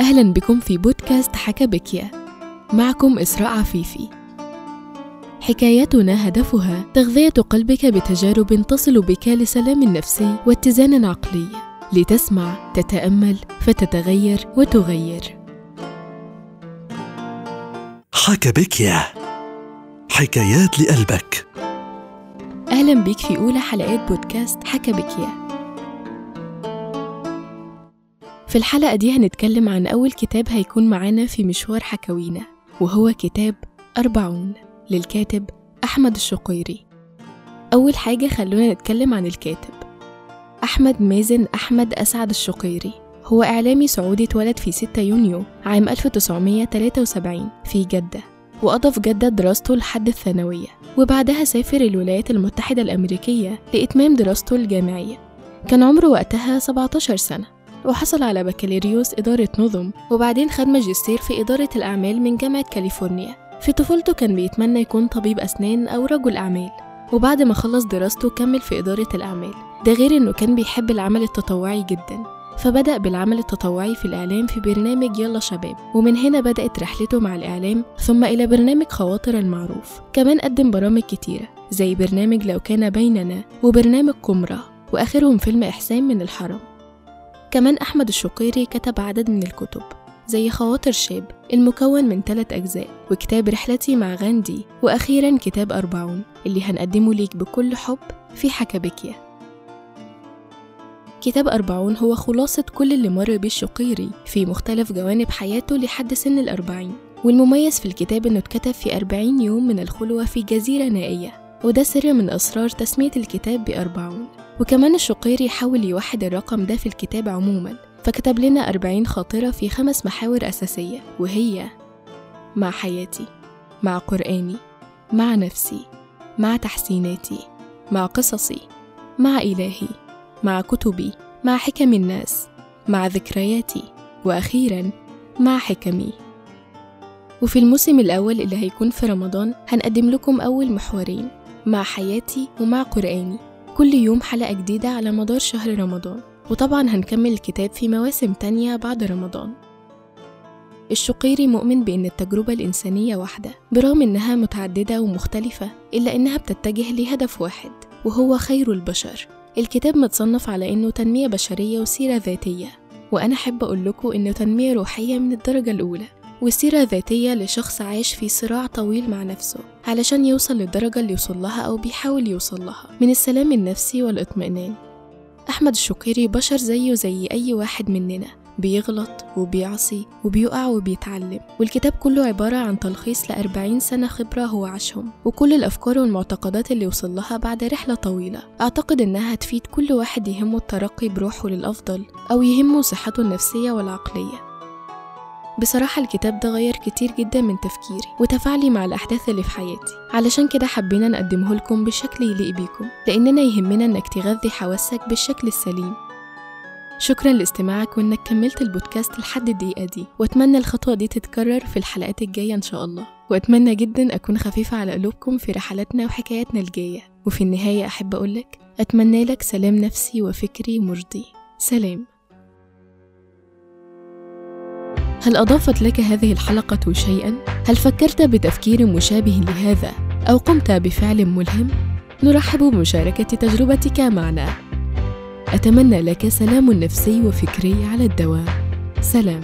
أهلا بكم في بودكاست حكى بكيا معكم إسراء عفيفي. حكاياتنا هدفها تغذية قلبك بتجارب تصل بك لسلام نفسي واتزان عقلي. لتسمع تتأمل فتتغير وتغير. حكى بكيا حكايات لقلبك. أهلا بك في أولى حلقات بودكاست حكى بكيا في الحلقة دي هنتكلم عن أول كتاب هيكون معانا في مشوار حكاوينا وهو كتاب أربعون للكاتب أحمد الشقيري. أول حاجة خلونا نتكلم عن الكاتب. أحمد مازن أحمد أسعد الشقيري. هو إعلامي سعودي اتولد في 6 يونيو عام 1973 في جدة وقضى في جدة دراسته لحد الثانوية وبعدها سافر الولايات المتحدة الأمريكية لإتمام دراسته الجامعية. كان عمره وقتها 17 سنة. وحصل على بكالوريوس إدارة نظم وبعدين خد ماجستير في إدارة الأعمال من جامعة كاليفورنيا. في طفولته كان بيتمنى يكون طبيب أسنان أو رجل أعمال وبعد ما خلص دراسته كمل في إدارة الأعمال. ده غير إنه كان بيحب العمل التطوعي جدا. فبدأ بالعمل التطوعي في الإعلام في برنامج يلا شباب ومن هنا بدأت رحلته مع الإعلام ثم إلى برنامج خواطر المعروف. كمان قدم برامج كتيرة زي برنامج لو كان بيننا وبرنامج قمرة وآخرهم فيلم إحسان من الحرم. كمان أحمد الشقيري كتب عدد من الكتب زي خواطر شاب المكون من ثلاث أجزاء وكتاب رحلتي مع غاندي وأخيرا كتاب أربعون اللي هنقدمه ليك بكل حب في حكبكيا كتاب أربعون هو خلاصة كل اللي مر بيه الشقيري في مختلف جوانب حياته لحد سن الأربعين والمميز في الكتاب إنه اتكتب في أربعين يوم من الخلوة في جزيرة نائية. وده سر من أسرار تسمية الكتاب بأربعون. وكمان الشقيري حاول يوحد الرقم ده في الكتاب عموما فكتب لنا أربعين خاطرة في خمس محاور أساسية وهي مع حياتي مع قرآني مع نفسي مع تحسيناتي مع قصصي مع إلهي مع كتبي مع حكم الناس مع ذكرياتي وأخيرا مع حكمي. وفي الموسم الأول اللي هيكون في رمضان هنقدم لكم أول محورين مع حياتي ومع قرآني. كل يوم حلقة جديدة على مدار شهر رمضان. وطبعا هنكمل الكتاب في مواسم تانية بعد رمضان. الشقيري مؤمن بأن التجربة الإنسانية واحدة برغم إنها متعددة ومختلفة إلا إنها بتتجه لهدف واحد وهو خير البشر. الكتاب متصنف على إنه تنمية بشرية وسيرة ذاتية. وأنا أحب أقول لكم إنه تنمية روحية من الدرجة الأولى. وسيرة ذاتية لشخص عايش في صراع طويل مع نفسه علشان يوصل للدرجة اللي يوصل لها أو بيحاول يوصل لها. من السلام النفسي والإطمئنان. أحمد الشقيري بشر زيه زي أي واحد مننا. بيغلط وبيعصي وبيقع وبيتعلم. والكتاب كله عبارة عن تلخيص لأربعين سنة خبرة هو عاشهم. وكل الأفكار والمعتقدات اللي وصل لها بعد رحلة طويلة. أعتقد إنها تفيد كل واحد يهمه الترقي بروحه للأفضل أو يهمه صحته النفسية والعقلية. بصراحة الكتاب ده غير كتير جدا من تفكيري وتفاعلي مع الأحداث اللي في حياتي. علشان كده حبينا نقدمه لكم بشكل يليق بيكم لأننا يهمنا إنك تغذي حواسك بالشكل السليم. شكرا لاستماعك وإنك كملت البودكاست لحد الدقيقة دي. وأتمنى الخطوة دي تتكرر في الحلقات الجاية إن شاء الله. وأتمنى جدا أكون خفيفة على قلوبكم في رحلاتنا وحكاياتنا الجاية. وفي النهاية أحب أقولك أتمنى لك سلام نفسي وفكري مرضي. سلام. هل أضافت لك هذه الحلقة شيئا؟ هل فكرت بتفكير مشابه لهذا أو قمت بفعل ملهم؟ نرحب بمشاركة تجربتك معنا أتمنى لك سلام نفسي وفكري على الدوام سلام